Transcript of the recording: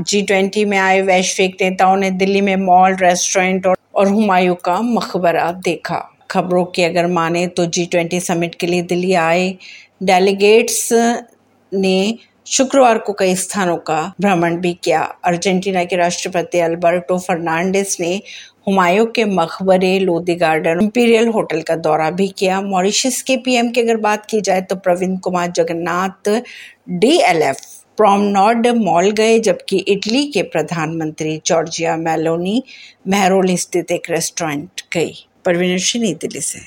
G twenty में आए वैश्विक नेताओं ने दिल्ली में मॉल रेस्टोरेंट और, और हुमायूं का मकबरा देखा। खबरों की अगर माने तो जी ट्वेंटी समिट के लिए दिल्ली आए। डेलीगेट्स ने शुक्रवार को कई स्थानों का भ्रमण भी किया। अर्जेंटीना के राष्ट्रपति अल्बर्टो फर्नांडिस ने हुमायूं के मकबरे लोधी गार्डन इंपीरियल होटल का दौरा भी किया। मॉरिशस के पीएम की अगर बात की जाए तो Praveen Kumar Jagannath DLF promenade mall गए, जबकि इटली के प्रधानमंत्री जॉर्जिया मेलोनी मेहरोल स्थित एक रेस्टोरेंट गई। परवीन दिल्ली से।